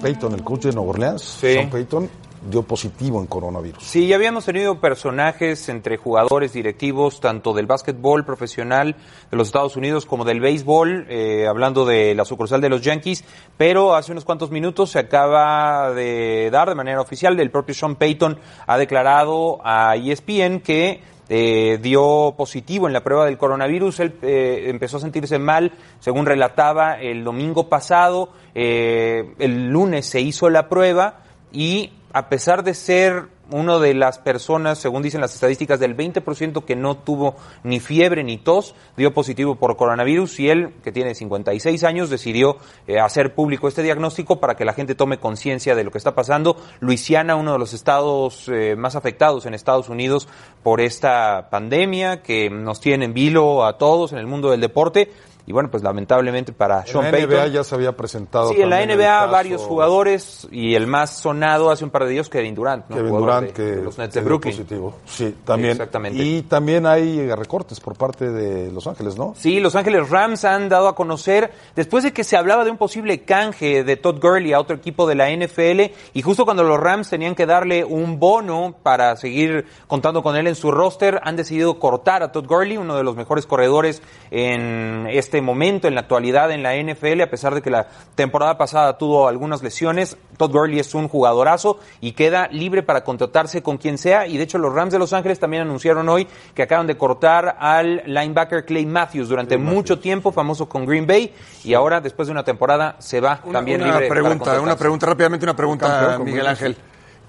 Peyton, el coach de Nueva Orleans, Sí. Sean Peyton, dio positivo en coronavirus. Sí, ya habíamos tenido personajes entre jugadores directivos, tanto del básquetbol profesional de los Estados Unidos como del béisbol, eh, hablando de la sucursal de los Yankees, pero hace unos cuantos minutos se acaba de dar de manera oficial, el propio Sean Payton ha declarado a ESPN que eh, dio positivo en la prueba del coronavirus. Él eh, empezó a sentirse mal, según relataba el domingo pasado. Eh, el lunes se hizo la prueba y a pesar de ser uno de las personas, según dicen las estadísticas, del 20% que no tuvo ni fiebre ni tos, dio positivo por coronavirus y él, que tiene 56 años, decidió eh, hacer público este diagnóstico para que la gente tome conciencia de lo que está pasando. Luisiana, uno de los estados eh, más afectados en Estados Unidos por esta pandemia que nos tiene en vilo a todos en el mundo del deporte. Y bueno, pues lamentablemente para Sean en la NBA Payton. ya se había presentado. Sí, en la NBA varios jugadores y el más sonado hace un par de días Kevin Durant, ¿no? Kevin Durant, de- que de los Nets de Brooklyn. positivo. Sí, también. Exactamente. Y también hay recortes por parte de Los Ángeles, ¿no? Sí, Los Ángeles Rams han dado a conocer, después de que se hablaba de un posible canje de Todd Gurley a otro equipo de la NFL, y justo cuando los Rams tenían que darle un bono para seguir contando con él en su roster, han decidido cortar a Todd Gurley, uno de los mejores corredores en este momento, en la actualidad en la NFL, a pesar de que la temporada pasada tuvo algunas lesiones. Todd Gurley es un jugadorazo y queda libre para contratarse con quien sea, y de hecho los Rams de Los Ángeles también anunciaron hoy que acaban de cortar al linebacker Clay Matthews durante mucho tiempo, famoso con Green Bay, y ahora después de una temporada se va Una, también una libre. para pregunta, una pregunta rápidamente, una pregunta, con Miguel Ángel.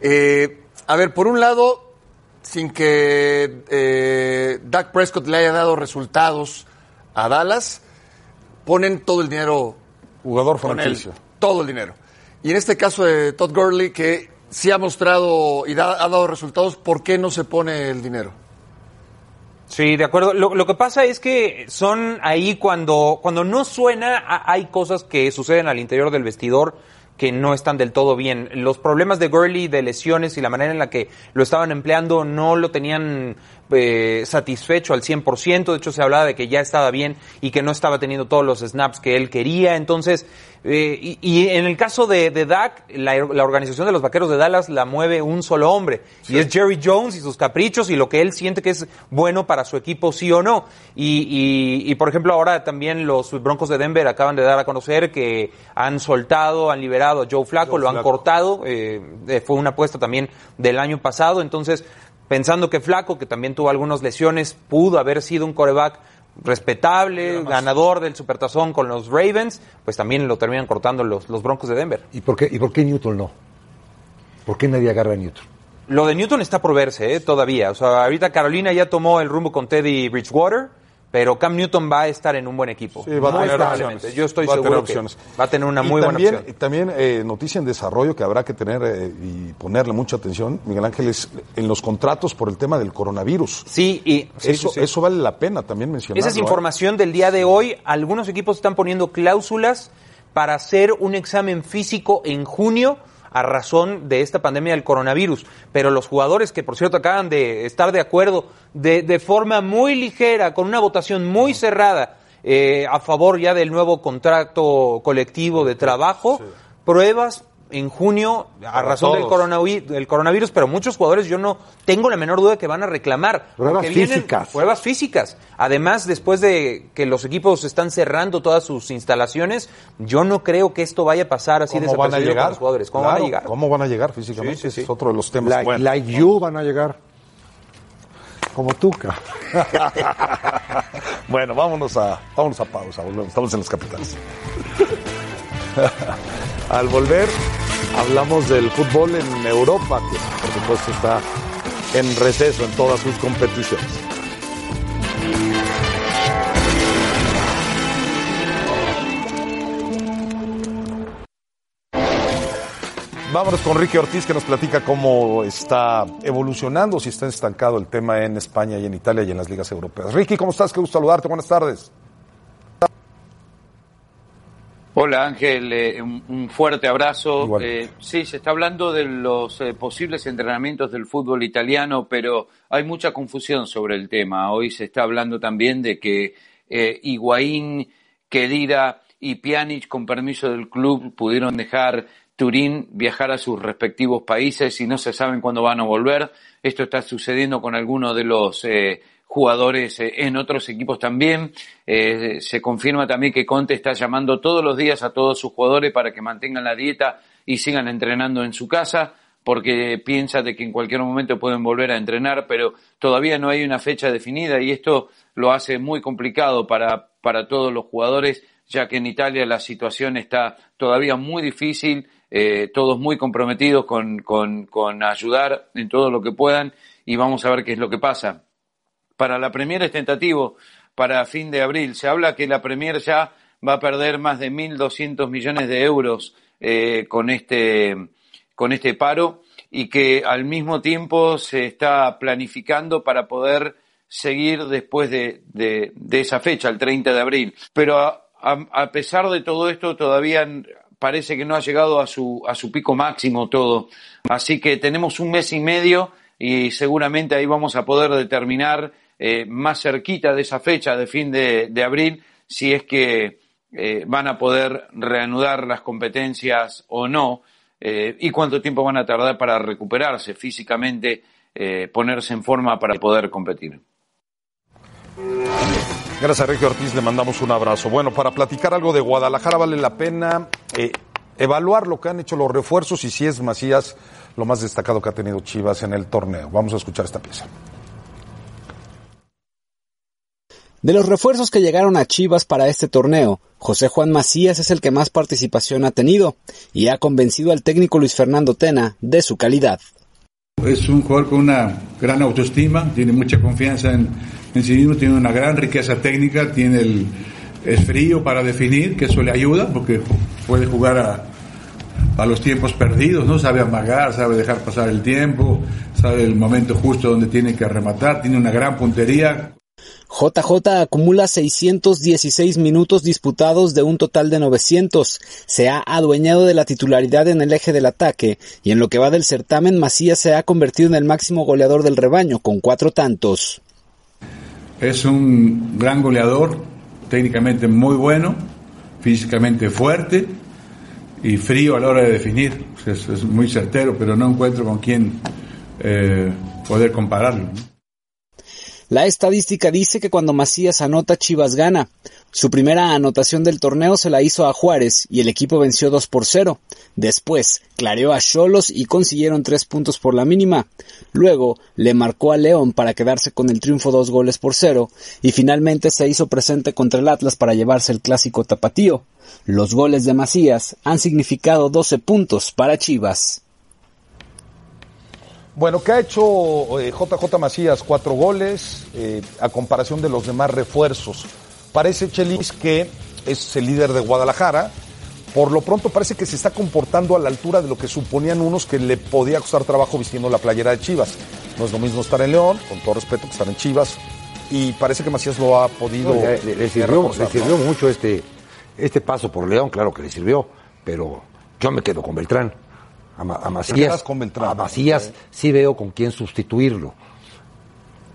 Eh, a ver, por un lado, sin que eh, Dak Prescott le haya dado resultados a Dallas, ponen todo el dinero Jugador franquicia. todo el dinero. Y en este caso de Todd Gurley, que sí ha mostrado y da- ha dado resultados, ¿por qué no se pone el dinero? Sí, de acuerdo. Lo, lo que pasa es que son ahí cuando, cuando no suena, a- hay cosas que suceden al interior del vestidor que no están del todo bien. Los problemas de Gurley, de lesiones y la manera en la que lo estaban empleando no lo tenían eh, satisfecho al 100%. De hecho, se hablaba de que ya estaba bien y que no estaba teniendo todos los snaps que él quería. Entonces, eh, y, y en el caso de, de Dak, la, la organización de los Vaqueros de Dallas la mueve un solo hombre. Y es Jerry Jones y sus caprichos y lo que él siente que es bueno para su equipo, sí o no. Y, y, y, por ejemplo, ahora también los Broncos de Denver acaban de dar a conocer que han soltado, han liberado a Joe Flacco, Joe lo han cortado. eh, fue una apuesta también del año pasado. Entonces, pensando que Flaco, que también tuvo algunas lesiones, pudo haber sido un coreback respetable, ganador del Supertazón con los Ravens, pues también lo terminan cortando los, los Broncos de Denver. ¿Y por, qué, ¿Y por qué Newton no? ¿Por qué nadie agarra a Newton? Lo de Newton está por verse ¿eh? todavía. O sea, ahorita Carolina ya tomó el rumbo con Teddy Bridgewater, pero Cam Newton va a estar en un buen equipo. Sí, va a tener opciones. Yo estoy Va tener seguro que opciones. va a tener una Y muy también, buena opción. También eh, noticia en desarrollo que habrá que tener eh, y ponerle mucha atención, Miguel Ángel, es en los contratos por el tema del coronavirus. Sí, y sí, eso, sí, eso vale la pena también mencionarlo. Esa es ¿eh? información del día de hoy. Algunos equipos están poniendo cláusulas para hacer un examen físico en junio a razón de esta pandemia del coronavirus. Pero los jugadores que, por cierto, acaban de estar de acuerdo de, de forma muy ligera, con una votación muy cerrada, eh, a favor ya del nuevo contrato colectivo de trabajo. Pruebas en junio a razón del coronavirus, del coronavirus, pero muchos jugadores yo no tengo la menor duda de que van a reclamar. Pruebas físicas. Pruebas físicas. Además, después de que los equipos están cerrando todas sus instalaciones, yo no creo que esto vaya a pasar así ¿Cómo van a desapercibido con llegar? los jugadores. ¿Cómo van a llegar? ¿Cómo van a llegar físicamente? Sí, sí, sí. Es otro de los temas. Like, Bueno. like you van a llegar. Como tú, ca. Bueno, vámonos a, vámonos a pausa. Volvemos. Estamos en los capitales. Al volver, hablamos del fútbol en Europa, que por supuesto está en receso en todas sus competiciones. Vámonos con Ricky Ortiz que nos platica cómo está evolucionando, si está estancado el tema en España y en Italia y en las ligas europeas. Ricky, ¿cómo estás? Qué gusto saludarte. Buenas tardes. Hola Ángel, eh, un, un fuerte abrazo. Eh, sí, se está hablando de los eh, posibles entrenamientos del fútbol italiano, pero hay mucha confusión sobre el tema. Hoy se está hablando también de que eh, Higuaín, Kedira y Pjanic, con permiso del club, pudieron dejar Turín viajar a sus respectivos países y no se saben cuándo van a volver. Esto está sucediendo con algunos de los eh, jugadores eh, en otros equipos también. Eh, se confirma también que Conte está llamando todos los días a todos sus jugadores para que mantengan la dieta y sigan entrenando en su casa porque piensa de que en cualquier momento pueden volver a entrenar, pero todavía no hay una fecha definida y esto lo hace muy complicado para, para todos los jugadores, ya que en Italia la situación está todavía muy difícil, eh, todos muy comprometidos con, con, con ayudar en todo lo que puedan y vamos a ver qué es lo que pasa. Para la Premier es tentativo para fin de abril. Se habla que la Premier ya va a perder más de 1.200 millones de euros eh, con, este, con este paro y que al mismo tiempo se está planificando para poder seguir después de, de, esa fecha, el 30 de abril. Pero a, a pesar de todo esto, todavía parece que no ha llegado a su, a su pico máximo todo. Así que tenemos un mes y medio y seguramente ahí vamos a poder determinar eh, más cerquita de esa fecha de fin de, abril si es que eh, van a poder reanudar las competencias o no eh, y cuánto tiempo van a tardar para recuperarse físicamente, ponerse en forma para poder competir. Gracias Ricky Ortiz, le mandamos un abrazo. Bueno, para platicar algo de Guadalajara vale la pena evaluar lo que han hecho los refuerzos y si es Macías lo más destacado que ha tenido Chivas en el torneo. Vamos a escuchar esta pieza. De los refuerzos que llegaron a Chivas para este torneo, José Juan Macías es el que más participación ha tenido y ha convencido al técnico Luis Fernando Tena de su calidad. Es un jugador con una gran autoestima, tiene mucha confianza en, sí mismo, tiene una gran riqueza técnica, tiene el, es frío para definir, que eso le ayuda porque puede jugar a, a los tiempos perdidos, ¿no? Sabe amagar, sabe dejar pasar el tiempo, sabe el momento justo donde tiene que rematar, tiene una gran puntería. JJ acumula 616 minutos disputados de un total de 900. Se ha adueñado de la titularidad en el eje del ataque y en lo que va del certamen Macías se ha convertido en el máximo goleador del rebaño con cuatro tantos. Es un gran goleador, técnicamente muy bueno, físicamente fuerte y frío a la hora de definir. Es, muy certero, pero no encuentro con quién eh, poder compararlo. La estadística dice que cuando Macías anota Chivas gana. Su primera anotación del torneo se la hizo a Juárez y el equipo venció 2 por 0. Después clareó a Cholos y consiguieron 3 puntos por la mínima. Luego le marcó a León para quedarse con el triunfo 2 goles por 0 y finalmente se hizo presente contra el Atlas para llevarse el clásico tapatío. Los goles de Macías han significado 12 puntos para Chivas. Bueno, ¿qué ha hecho eh, JJ Macías? Cuatro goles eh, a comparación de los demás refuerzos. Parece, Chelis, que es el líder de Guadalajara. Por lo pronto parece que se está comportando a la altura de lo que suponían unos que le podía costar trabajo vistiendo la playera de Chivas. No es lo mismo estar en León, con todo respeto, que estar en Chivas. Y parece que Macías lo ha podido. No, le, le sirvió, le sirvió mucho este, este paso por León, claro que le sirvió, pero yo me quedo con Beltrán. A, Ma- a Macías, con Beltrán. a Macías sí veo con quién sustituirlo.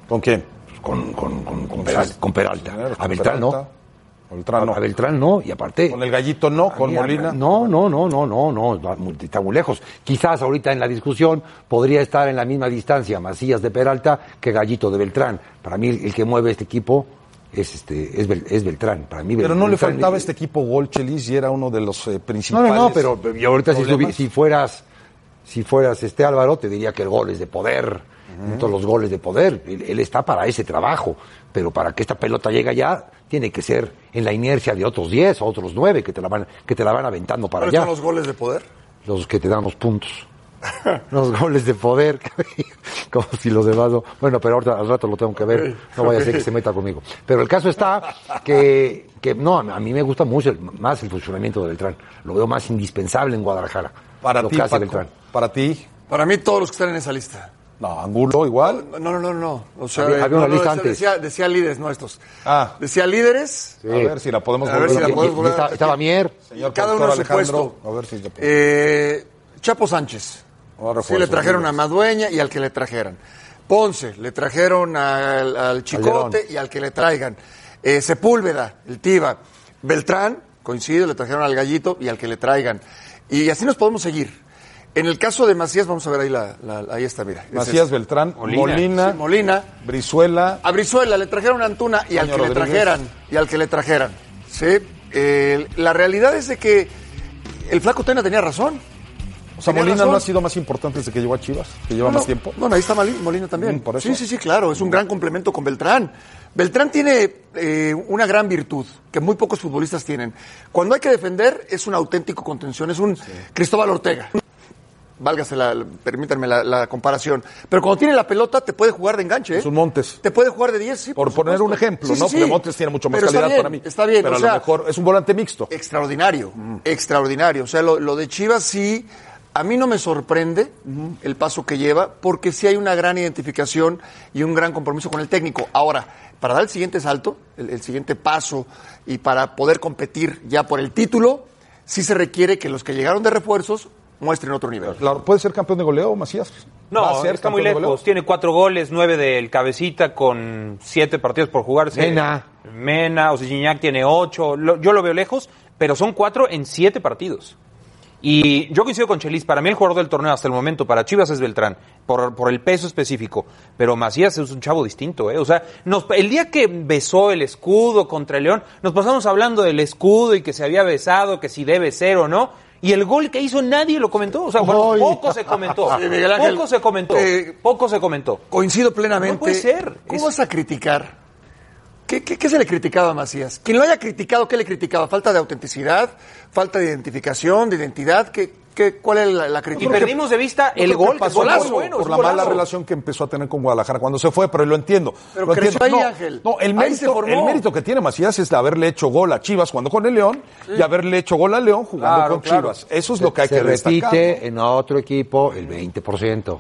¿Con quién? Con, con, con, con Peralta. A Beltrán no. Beltrán no. A Beltrán no, y aparte... Con el gallito no, con Molina. No, no, no, no, no, no, está muy lejos. Quizás ahorita en la discusión podría estar en la misma distancia Macías de Peralta que Gallito de Beltrán. Para mí el, que mueve este equipo es este es, Bel- es Beltrán. Para mí Pero no le faltaba este equipo gol, Chelis, y era uno de los eh, No, principales. no, no, pero ahorita si fueras si fueras este Álvaro te diría que el gol es de poder, todos los goles de poder. Él, él está para ese trabajo, pero para que esta pelota llegue allá tiene que ser en la inercia de otros 10 o otros 9 que te la van que te la van aventando para ¿Cuáles allá. son los goles de poder? los que te dan los puntos. los goles de poder, como si los demás no. Bueno, pero ahorita al rato lo tengo que ver, no vaya a ser que se meta conmigo. Pero el caso está que, que no, a mí me gusta mucho el- más el funcionamiento de Beltrán. Lo veo más indispensable en Guadalajara. Para ti, Paco, Beltrán. para ti. Para mí, todos los que están en esa lista. No, Angulo igual. No, no, no, no. O sea, Había- una no, lista decía, antes. Decía, decía líderes, no estos. Ah. Decía líderes. A ver si la podemos A ver volver si la podemos volver está- estaba Mier. Señor Cada uno su puesto. a ver si te- Eh, Chapo Sánchez. Ahora Sí, le trajeron a. Madueña y al que le trajeran. Ponce, le trajeron al, al Chicote Calderón. y al que le traigan. Eh, Sepúlveda, el Tiva. Beltrán, coincide, le trajeron al Gallito y al que le traigan. Y así nos podemos seguir. En el caso de Macías, vamos a ver ahí, la, la- ahí está, mira. Macías. Beltrán, Molina. Molina, Sí, Molina. Brizuela. A Brizuela le trajeron a Antuna y al que le trajeran. Y al que le trajeran. ¿Sí? Eh, la realidad es de que el flaco Tena tenía razón. O sea, Molina razón. no ha sido más importante desde que llegó a Chivas, que lleva No, más tiempo. Bueno, ahí está Molina también. Mm, por eso. Sí, sí, sí, claro. Es un gran complemento con Beltrán. Beltrán tiene eh, una gran virtud que muy pocos futbolistas tienen. Cuando hay que defender, es un auténtico contención. Es un Cristóbal Ortega. Válgase la, permítanme la, la comparación. Pero cuando tiene la pelota, te puede jugar de enganche. ¿eh? Es un Montes. Te puede jugar de 10, sí. Por, poner un ejemplo, Sí, sí, ¿no? sí. Porque Montes tiene mucho más Pero calidad bien, para mí. Está bien, Pero o a sea, lo mejor es un volante mixto. extraordinario, extraordinario. O sea, lo, lo de Chivas sí, a mí no me sorprende el paso que lleva, porque sí hay una gran identificación y un gran compromiso con el técnico. Ahora, para dar el siguiente salto, el, el siguiente paso, y para poder competir ya por el título, sí se requiere que los que llegaron de refuerzos muestren otro nivel. Claro, ¿Puede ser campeón de goleo, Macías? ¿Va No, está muy lejos. Tiene cuatro goles, nueve del cabecita con siete partidos por jugarse. Mena. Mena, o sea, Gignac tiene ocho. Lo- yo lo veo lejos, pero son cuatro en siete partidos. Y yo coincido con Chelis, para mí el jugador del torneo hasta el momento para Chivas es Beltrán, por, por el peso específico, pero Macías es un chavo distinto, ¿eh? O sea, nos- el día que besó el escudo contra el León, nos pasamos hablando del escudo y que se había besado, que si debe ser o no, y el gol que hizo nadie lo comentó, o sea, bueno, poco se comentó, Sí, Miguel Ángel, poco se comentó, eh, poco se comentó. Coincido plenamente. No puede ser. ¿Cómo Es- vas a criticar? ¿Qué, qué, qué se le criticaba a Macías? Quien lo haya criticado, ¿qué le criticaba? ¿Falta de autenticidad? ¿Falta de identificación, de identidad? ¿Qué, qué, ¿Cuál es la, la Y crítica? perdimos de vista el gol, que pasó muy por, bueno, por es la mala golazo. relación que empezó a tener con Guadalajara cuando se fue, pero lo entiendo. Pero lo creció entiendo. ahí, no, Ángel. no, el Ahí mérito, se formó. el mérito que tiene Macías es de haberle hecho gol a Chivas cuando con el León y haberle hecho gol a León jugando Claro, con claro. Chivas. Eso es lo que hay se que destacar. repite ¿no? en otro equipo el 20%.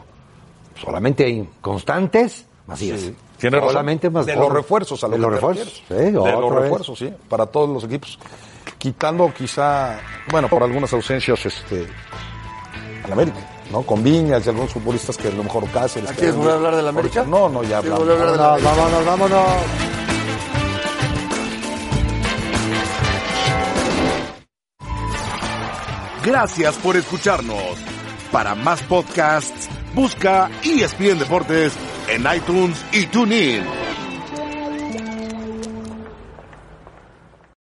Solamente inconstantes, Macías. Sí, tiene razón. Solamente más De los refuerzos a lo De los refuerzos. Sí, de los vez. refuerzos, sí, para todos los equipos. Quitando quizá, bueno, por algunas ausencias, este, al América, ¿no? Con Viñas y algunos futbolistas que a lo mejor Cáceres. que ¿Quieres volver a hablar del América? No, no, ya ¿Quieres hablamos. vámonos, vámonos. Gracias por escucharnos. Para más podcasts, busca ESPN Deportes en iTunes y TuneIn.